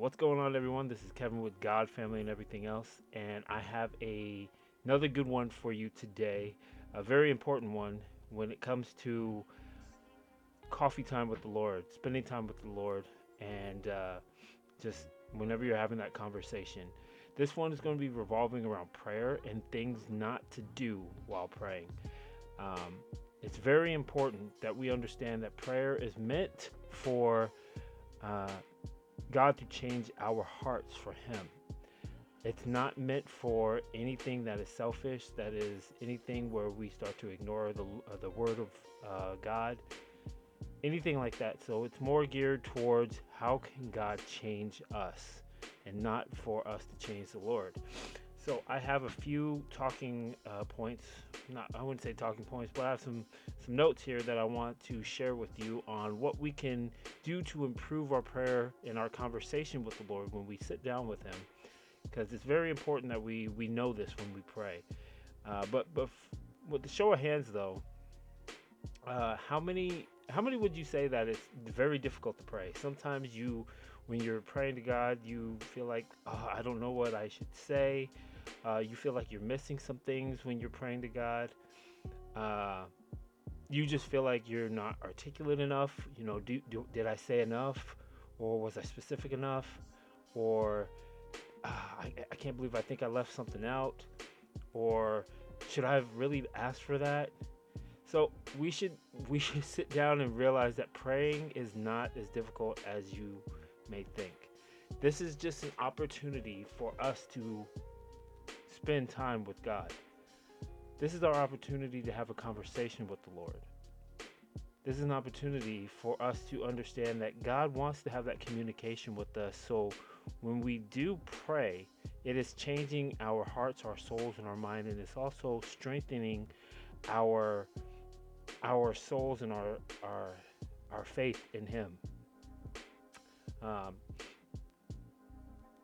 What's going on, everyone? This is Kevin with God, Family, and Everything Else, and I have a another good one for you today. A very important one when it comes to coffee time with the Lord, spending time with the Lord, and uh, just whenever you're having that conversation. This one is going to be revolving around prayer and things not to do while praying. Um, it's very important that we understand that prayer is meant for uh, God to change our hearts for Him. It's not meant for anything that is selfish, that is anything where we start to ignore the, uh, the Word of uh, God, anything like that. So it's more geared towards how can God change us and not for us to change the Lord. So I have a few talking uh, points. Not I wouldn't say talking points, but I have some some notes here that I want to share with you on what we can do to improve our prayer and our conversation with the Lord when we sit down with Him, because it's very important that we we know this when we pray. Uh, but but f- with the show of hands though, uh, how many how many would you say that it's very difficult to pray? Sometimes you when you're praying to God, you feel like oh, I don't know what I should say. Uh, you feel like you're missing some things when you're praying to God. Uh, you just feel like you're not articulate enough. You know, do, do, did I say enough, or was I specific enough, or uh, I, I can't believe I think I left something out, or should I have really asked for that? So we should we should sit down and realize that praying is not as difficult as you may think. This is just an opportunity for us to spend time with God. This is our opportunity to have a conversation with the Lord. This is an opportunity for us to understand that God wants to have that communication with us. So when we do pray, it is changing our hearts, our souls, and our mind, and it's also strengthening our our souls and our our our faith in Him. Um,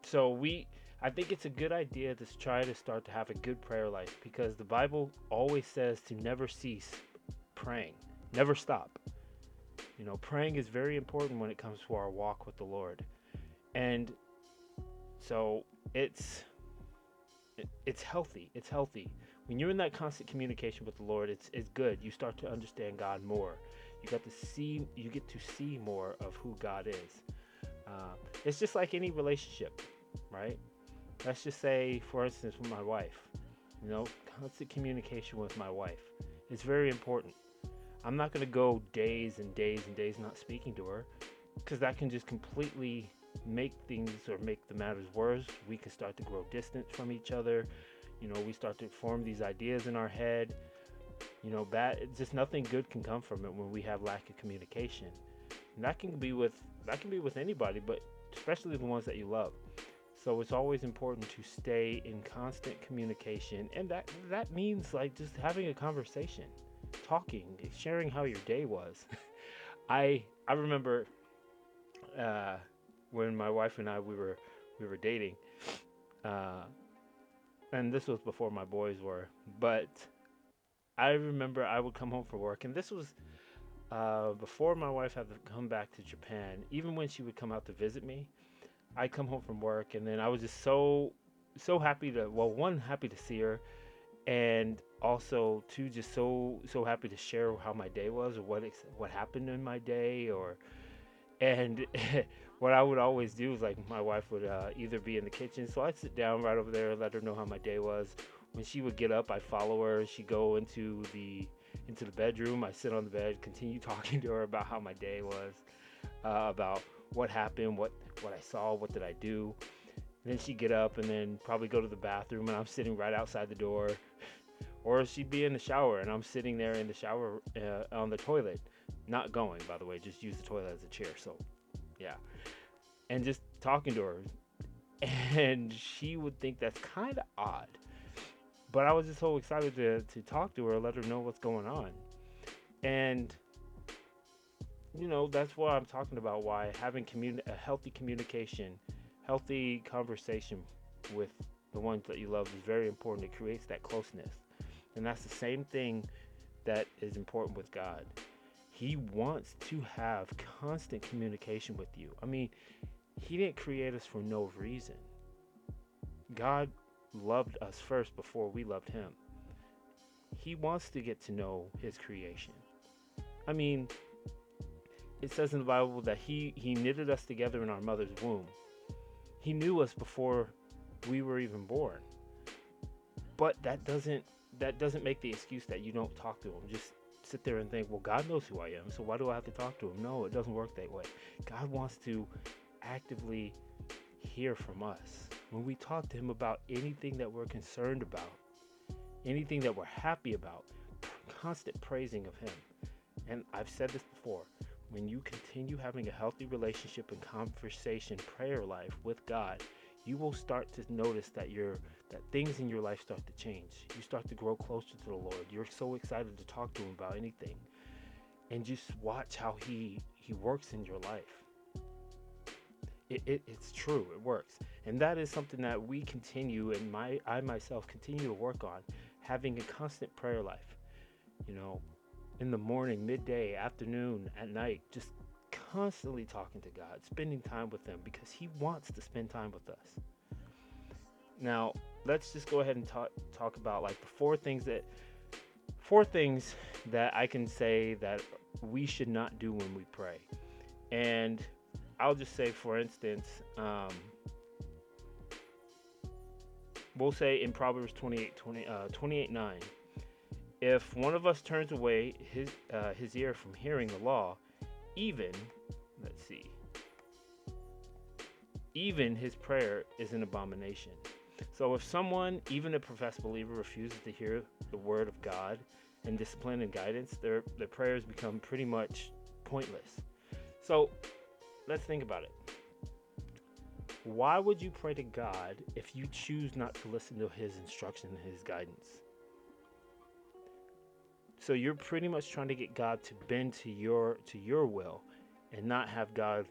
so we I think it's a good idea to try to start to have a good prayer life because the Bible always says to never cease praying, never stop. You know, praying is very important when it comes to our walk with the Lord. And so it's it's healthy. It's healthy. When you're in that constant communication with the Lord, it's it's good. You start to understand God more. You get to see you get to see more of who God is. Uh, it's just like any relationship, right? Let's just say, for instance, with my wife, you know, constant communication with my wife is very important. I'm not going to go days and days and days not speaking to her because that can just completely make things or make the matters worse. We can start to grow distant from each other. You know, we start to form these ideas in our head. You know, bad just nothing good can come from it when we have lack of communication. And that can be with that can be with anybody, but especially the ones that you love. So it's always important to stay in constant communication, and that that means like just having a conversation, talking, sharing how your day was. I I remember uh, when my wife and I we were we were dating, uh, and this was before my boys were, but I remember I would come home from work, and this was uh, before my wife had to come back to Japan. Even when she would come out to visit me, I come home from work and then I was just so so happy to well one happy to see her and also two just so so happy to share how my day was or what what happened in my day or and what I would always do is like my wife would uh, either be in the kitchen so I'd sit down right over there let her know how my day was. When she would get up I'd follow her she'd go into the into the bedroom I sit on the bed continue talking to her about how my day was uh, about what happened, what what I saw, what did I do. And then she'd get up and then probably go to the bathroom, and I'm sitting right outside the door. Or she'd be in the shower, and I'm sitting there in the shower uh, on the toilet, not going, by the way, just use the toilet as a chair. So, yeah, and just talking to her, and she would think that's kind of odd. But I was just so excited to, to talk to her, let her know what's going on. And you know, that's why I'm talking about why having communi- a healthy communication, healthy conversation with the ones that you love is very important. It creates that closeness. And that's the same thing that is important with God. He wants to have constant communication with you. I mean, He didn't create us for no reason. God loved us first before we loved Him. He wants to get to know His creation. I mean, it says in the Bible that He He knitted us together in our mother's womb. He knew us before we were even born. But that doesn't that doesn't make the excuse that you don't talk to Him. Just sit there and think, well, God knows who I am, so why do I have to talk to Him? No, it doesn't work that way. God wants to actively hear from us. When we talk to Him about anything that we're concerned about, anything that we're happy about, constant praising of Him. And I've said this before when you continue having a healthy relationship and conversation prayer life with God, you will start to notice that your that things in your life start to change. You start to grow closer to the Lord. You're so excited to talk to him about anything. And just watch how he he works in your life. It, it, it's true, it works. And that is something that we continue and my I myself continue to work on, having a constant prayer life. You know, in the morning, midday, afternoon, at night, just constantly talking to God, spending time with Him because He wants to spend time with us. Now, let's just go ahead and talk talk about like the four things that four things that I can say that we should not do when we pray. And I'll just say, for instance, um, we'll say in Proverbs 28, 20, uh, 28 9, if one of us turns away his, uh, his ear from hearing the law, even, let's see, even his prayer is an abomination. So if someone, even a professed believer, refuses to hear the word of God and discipline and guidance, their, their prayers become pretty much pointless. So let's think about it. Why would you pray to God if you choose not to listen to his instruction and his guidance? So you're pretty much trying to get God to bend to your to your will and not have God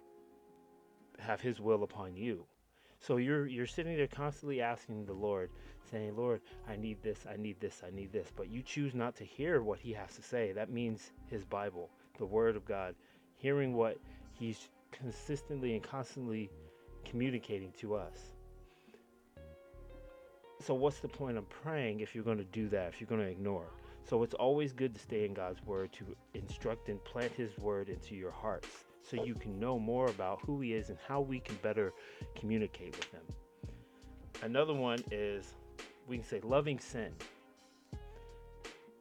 have his will upon you. So you're you're sitting there constantly asking the Lord, saying, "Lord, I need this, I need this, I need this," but you choose not to hear what he has to say. That means his Bible, the word of God, hearing what he's consistently and constantly communicating to us. So what's the point of praying if you're going to do that, if you're going to ignore? So it's always good to stay in God's word to instruct and plant his word into your hearts so you can know more about who he is and how we can better communicate with him. Another one is we can say loving sin.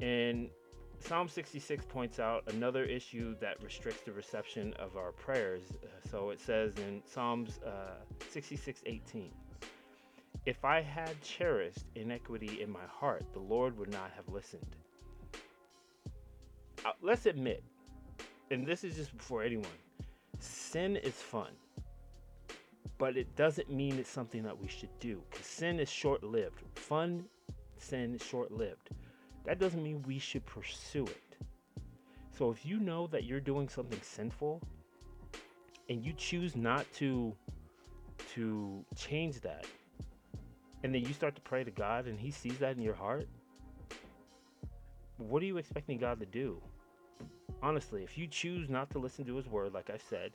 And Psalm 66 points out another issue that restricts the reception of our prayers. So it says in Psalms uh, 66 18, If I had cherished iniquity in my heart, the Lord would not have listened uh, let's admit, and this is just for anyone, sin is fun, but it doesn't mean it's something that we should do. Because sin is short-lived. Fun, sin is short-lived. That doesn't mean we should pursue it. So if you know that you're doing something sinful, and you choose not to to change that, and then you start to pray to God, and He sees that in your heart, what are you expecting God to do? Honestly, if you choose not to listen to his word, like I said,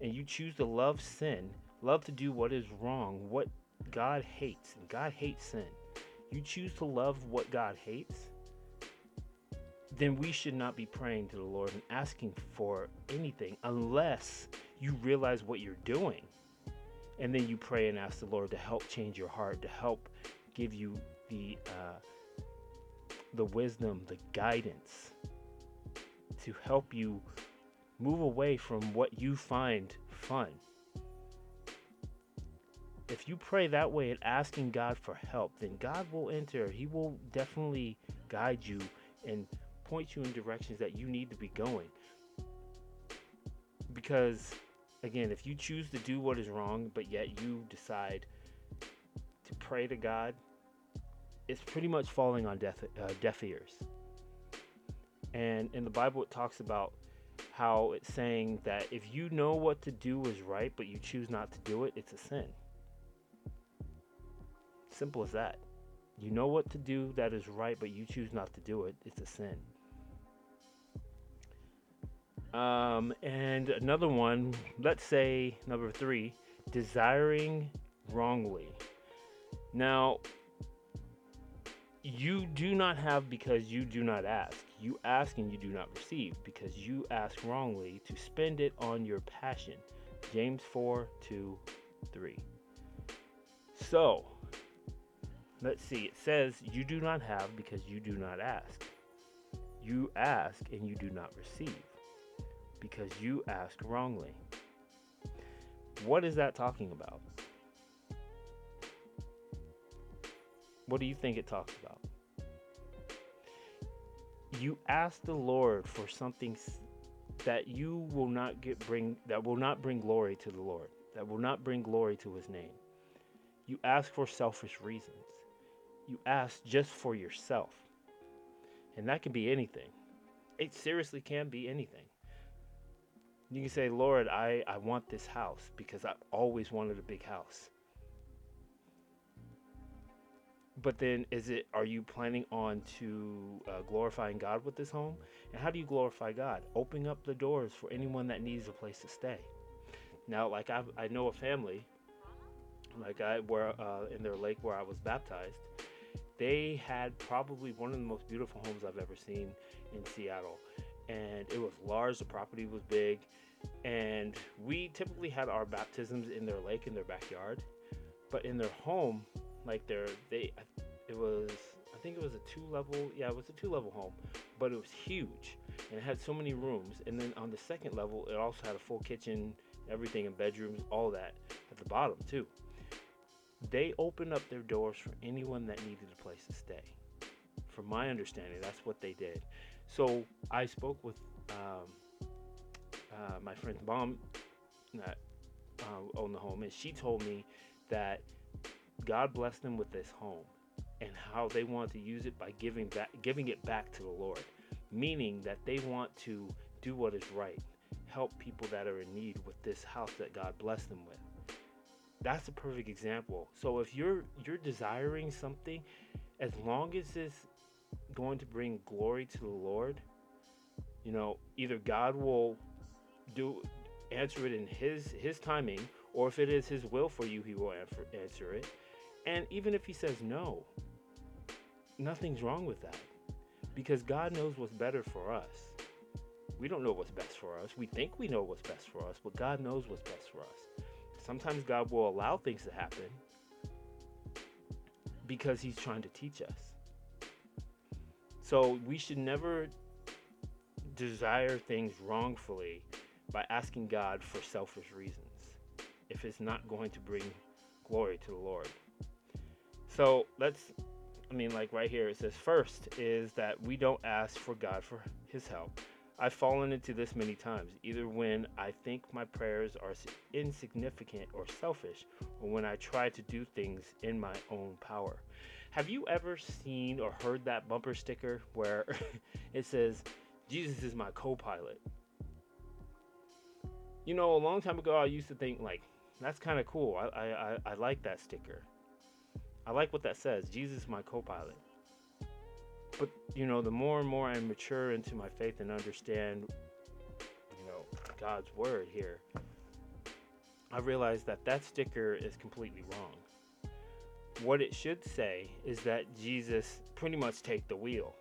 and you choose to love sin, love to do what is wrong, what God hates, and God hates sin, you choose to love what God hates, then we should not be praying to the Lord and asking for anything unless you realize what you're doing. And then you pray and ask the Lord to help change your heart, to help give you the uh, the wisdom, the guidance to help you move away from what you find fun. If you pray that way and asking God for help, then God will enter. He will definitely guide you and point you in directions that you need to be going. Because, again, if you choose to do what is wrong, but yet you decide to pray to God, it's pretty much falling on deaf, uh, deaf ears. And in the Bible, it talks about how it's saying that if you know what to do is right, but you choose not to do it, it's a sin. Simple as that. You know what to do that is right, but you choose not to do it, it's a sin. Um, and another one, let's say number three, desiring wrongly. Now, you do not have because you do not ask. You ask and you do not receive because you ask wrongly to spend it on your passion. James 4 2 3. So, let's see. It says, You do not have because you do not ask. You ask and you do not receive because you ask wrongly. What is that talking about? What do you think it talks about? You ask the Lord for something that you will not get bring that will not bring glory to the Lord, that will not bring glory to his name. You ask for selfish reasons. You ask just for yourself. And that can be anything. It seriously can be anything. You can say, Lord, I, I want this house because I've always wanted a big house. But then, is it? Are you planning on to uh, glorifying God with this home? And how do you glorify God? Opening up the doors for anyone that needs a place to stay. Now, like I, I know a family, like I were uh, in their lake where I was baptized. They had probably one of the most beautiful homes I've ever seen in Seattle, and it was large. The property was big, and we typically had our baptisms in their lake in their backyard but in their home like their they it was i think it was a two level yeah it was a two level home but it was huge and it had so many rooms and then on the second level it also had a full kitchen everything and bedrooms all that at the bottom too. They opened up their doors for anyone that needed a place to stay from my understanding that's what they did. So i spoke with um, uh, my friend's mom that uh, owned the home, and she told me that God blessed them with this home and how they want to use it by giving back, giving it back to the Lord, meaning that they want to do what is right, help people that are in need with this house that God blessed them with. That's a perfect example. So if you're you're desiring something, as long as it's going to bring glory to the Lord, you know, either God will do answer it in his his timing or if it is his will for you he will answer, answer it and even if he says no nothing's wrong with that. Because god knows what's better for us. We don't know what's best for us. We think we know what's best for us but god knows what's best for us. Sometimes god will allow things to happen because he's trying to teach us. So we should never desire things wrongfully by asking God for selfish reasons if it's not going to bring glory to the Lord. So let's, I mean, like right here, it says, first is that we don't ask for God for his help. I've fallen into this many times, either when I think my prayers are insignificant or selfish, or when I try to do things in my own power. Have you ever seen or heard that bumper sticker where it says, Jesus is my co pilot? you know, a long time ago, I used to think like that's kind of cool. I, I I like that sticker. I like what that says. Jesus, my co-pilot. But you know, the more and more I mature into my faith and understand, you know, God's word here, I realize that that sticker is completely wrong. What it should say is that Jesus pretty much take the wheel.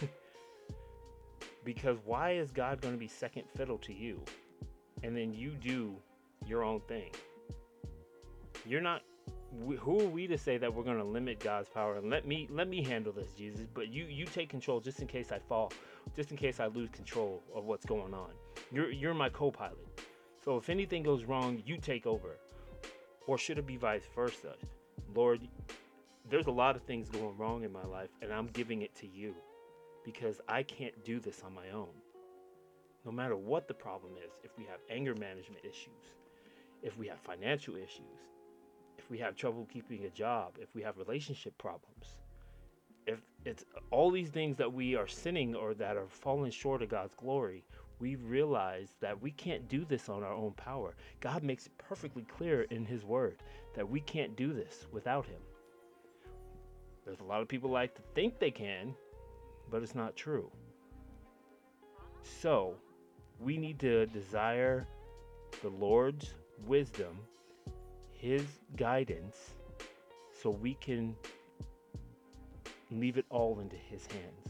because why is God going to be second fiddle to you? and then you do your own thing. You're not who are we to say that we're going to limit God's power? And let me let me handle this Jesus but you you take control just in case I fall just in case I lose control of what's going on. You're you're my co-pilot. So if anything goes wrong you take over. Or should it be vice versa? Lord there's a lot of things going wrong in my life and I'm giving it to you because I can't do this on my own. No matter what the problem is, if we have anger management issues, if we have financial issues, if we have trouble keeping a job, if we have relationship problems, if it's all these things that we are sinning or that are falling short of God's glory, we realize that we can't do this on our own power. God makes it perfectly clear in His Word that we can't do this without Him. There's a lot of people like to think they can, but it's not true. So, we need to desire the Lord's wisdom His guidance so we can leave it all into His hands.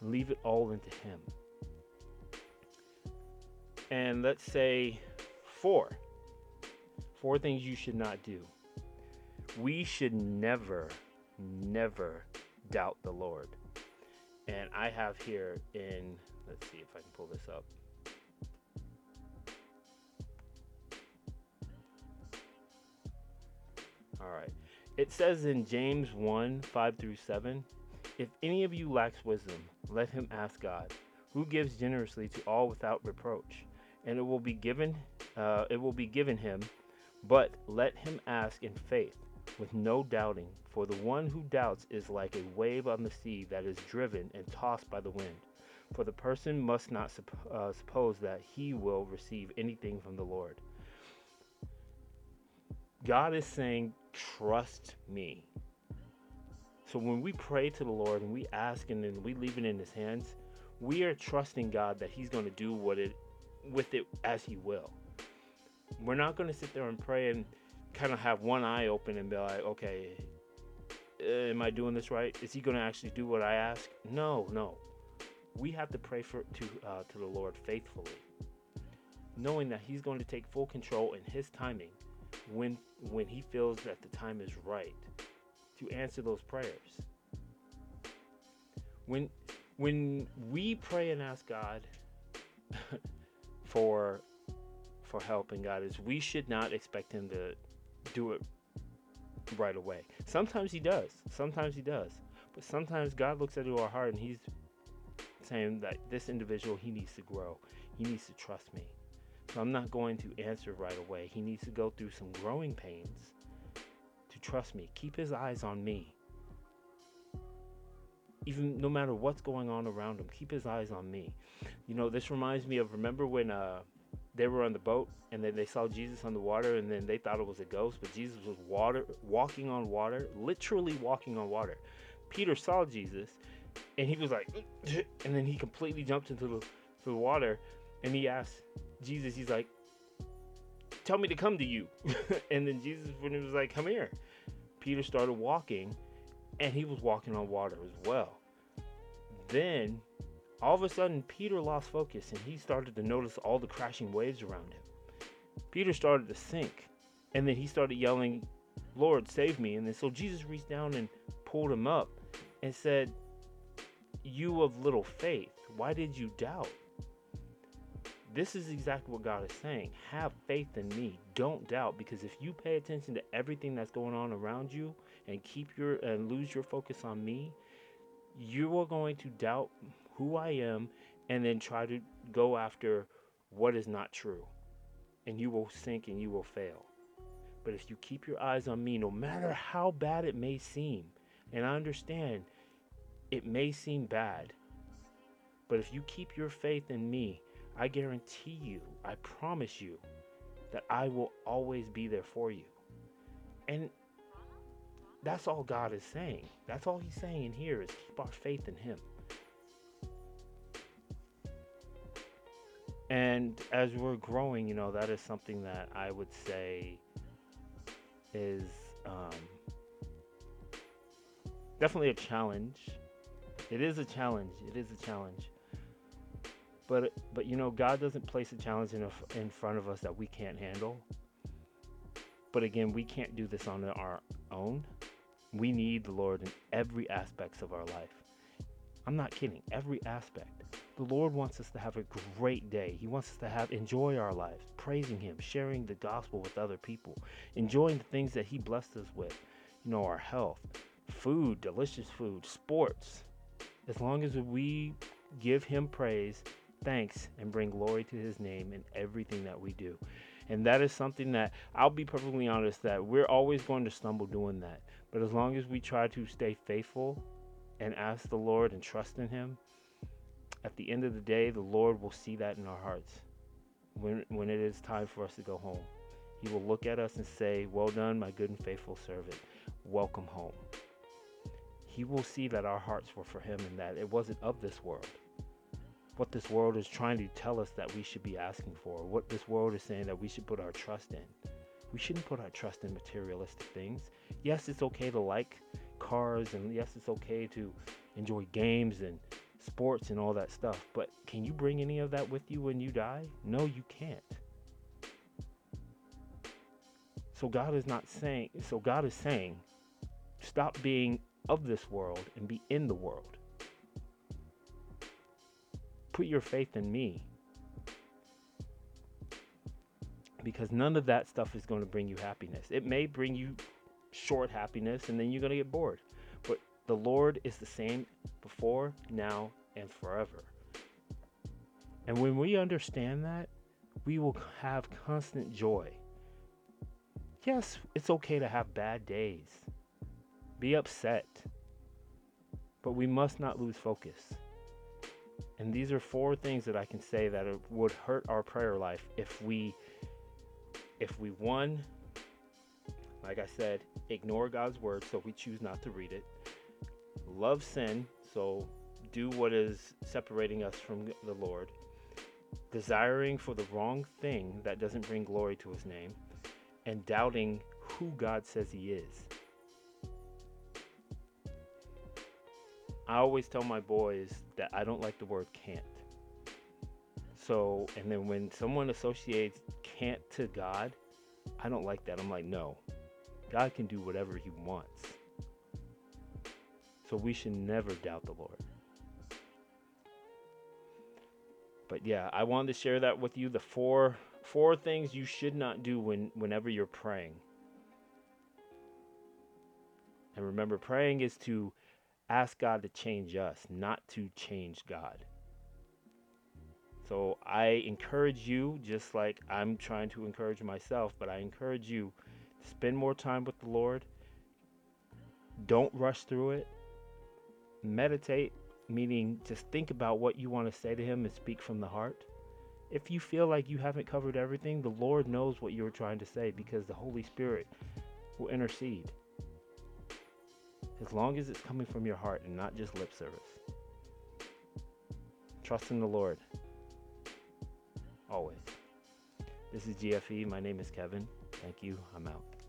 Leave it all into Him. And let's say four. Four things you should not do. We should never, never doubt the Lord. And I have here in, let's see if I can pull this up. All right. It says in James 1 5 through 7 If any of you lacks wisdom, let him ask God, who gives generously to all without reproach, and it will be given uh, it will be given him. But let him ask in faith, with no doubting, for the one who doubts is like a wave on the sea that is driven and tossed by the wind. For the person must not supp- uh, suppose that he will receive anything from the Lord. God is saying, Trust me. So when we pray to the Lord and we ask and then we leave it in His hands, we are trusting God that He's going to do what it with it as He will. We're not going to sit there and pray and kind of have one eye open and be like, okay, uh, am I doing this right? Is He going to actually do what I ask? No, no. We have to pray for to uh, to the Lord faithfully, knowing that He's going to take full control in His timing when when He feels that the time is right to answer those prayers. When when we pray and ask God for for help and God is we should not expect him to do it right away. Sometimes he does. Sometimes he does. But sometimes God looks into our heart and he's saying that this individual he needs to grow. He needs to trust me. So I'm not going to answer right away. He needs to go through some growing pains to trust me. Keep his eyes on me. Even no matter what's going on around him, keep his eyes on me. You know, this reminds me of remember when uh, they were on the boat and then they saw Jesus on the water and then they thought it was a ghost, but Jesus was water walking on water, literally walking on water. Peter saw Jesus and he was like and then he completely jumped into the, the water and he asked Jesus, he's like, Tell me to come to you. and then Jesus, when he was like, Come here, Peter started walking and he was walking on water as well. Then all of a sudden, Peter lost focus and he started to notice all the crashing waves around him. Peter started to sink and then he started yelling, Lord, save me. And then so Jesus reached down and pulled him up and said, You of little faith, why did you doubt? This is exactly what God is saying. Have faith in me. Don't doubt because if you pay attention to everything that's going on around you and keep your and lose your focus on me, you are going to doubt who I am and then try to go after what is not true. And you will sink and you will fail. But if you keep your eyes on me, no matter how bad it may seem, and I understand it may seem bad, but if you keep your faith in me, I guarantee you, I promise you, that I will always be there for you. And that's all God is saying. That's all He's saying here is keep our faith in Him. And as we're growing, you know, that is something that I would say is um, definitely a challenge. It is a challenge. It is a challenge. But but you know, God doesn't place a challenge in a, in front of us that we can't handle. But again, we can't do this on our own. We need the Lord in every aspects of our life. I'm not kidding. Every aspect. The Lord wants us to have a great day. He wants us to have enjoy our lives, praising Him, sharing the gospel with other people, enjoying the things that He blessed us with. You know, our health, food, delicious food, sports. As long as we give Him praise, thanks, and bring glory to His name in everything that we do. And that is something that I'll be perfectly honest that we're always going to stumble doing that. But as long as we try to stay faithful and ask the Lord and trust in Him, at the end of the day, the Lord will see that in our hearts when, when it is time for us to go home. He will look at us and say, Well done, my good and faithful servant. Welcome home. He will see that our hearts were for Him and that it wasn't of this world. What this world is trying to tell us that we should be asking for, what this world is saying that we should put our trust in. We shouldn't put our trust in materialistic things. Yes, it's okay to like cars, and yes, it's okay to enjoy games and sports and all that stuff, but can you bring any of that with you when you die? No, you can't. So God is not saying, so God is saying, stop being of this world and be in the world. Put your faith in me. Because none of that stuff is going to bring you happiness. It may bring you short happiness and then you're going to get bored. But the Lord is the same before, now, and forever. And when we understand that, we will have constant joy yes, it's okay to have bad days, be upset, but we must not lose focus. And these are four things that I can say that would hurt our prayer life if we, if we one, like I said, ignore God's word, so we choose not to read it. Love sin, so do what is separating us from the Lord. Desiring for the wrong thing that doesn't bring glory to his name and doubting who God says He is. I always tell my boys that I don't like the word can't. So, and then when someone associates can't to God, I don't like that. I'm like, no, God can do whatever He wants. So we should never doubt the Lord. But yeah, I wanted to share that with you. The four Four things you should not do when, whenever you're praying. And remember, praying is to ask God to change us, not to change God. So I encourage you, just like I'm trying to encourage myself, but I encourage you to spend more time with the Lord. Don't rush through it. Meditate, meaning just think about what you want to say to Him and speak from the heart if you feel like you haven't covered everything, the Lord knows what you're trying to say because the Holy Spirit will intercede. As long as it's coming from your heart and not just lip service. Trust in the Lord. Always. This is GFE. My name is Kevin. Thank you. I'm out.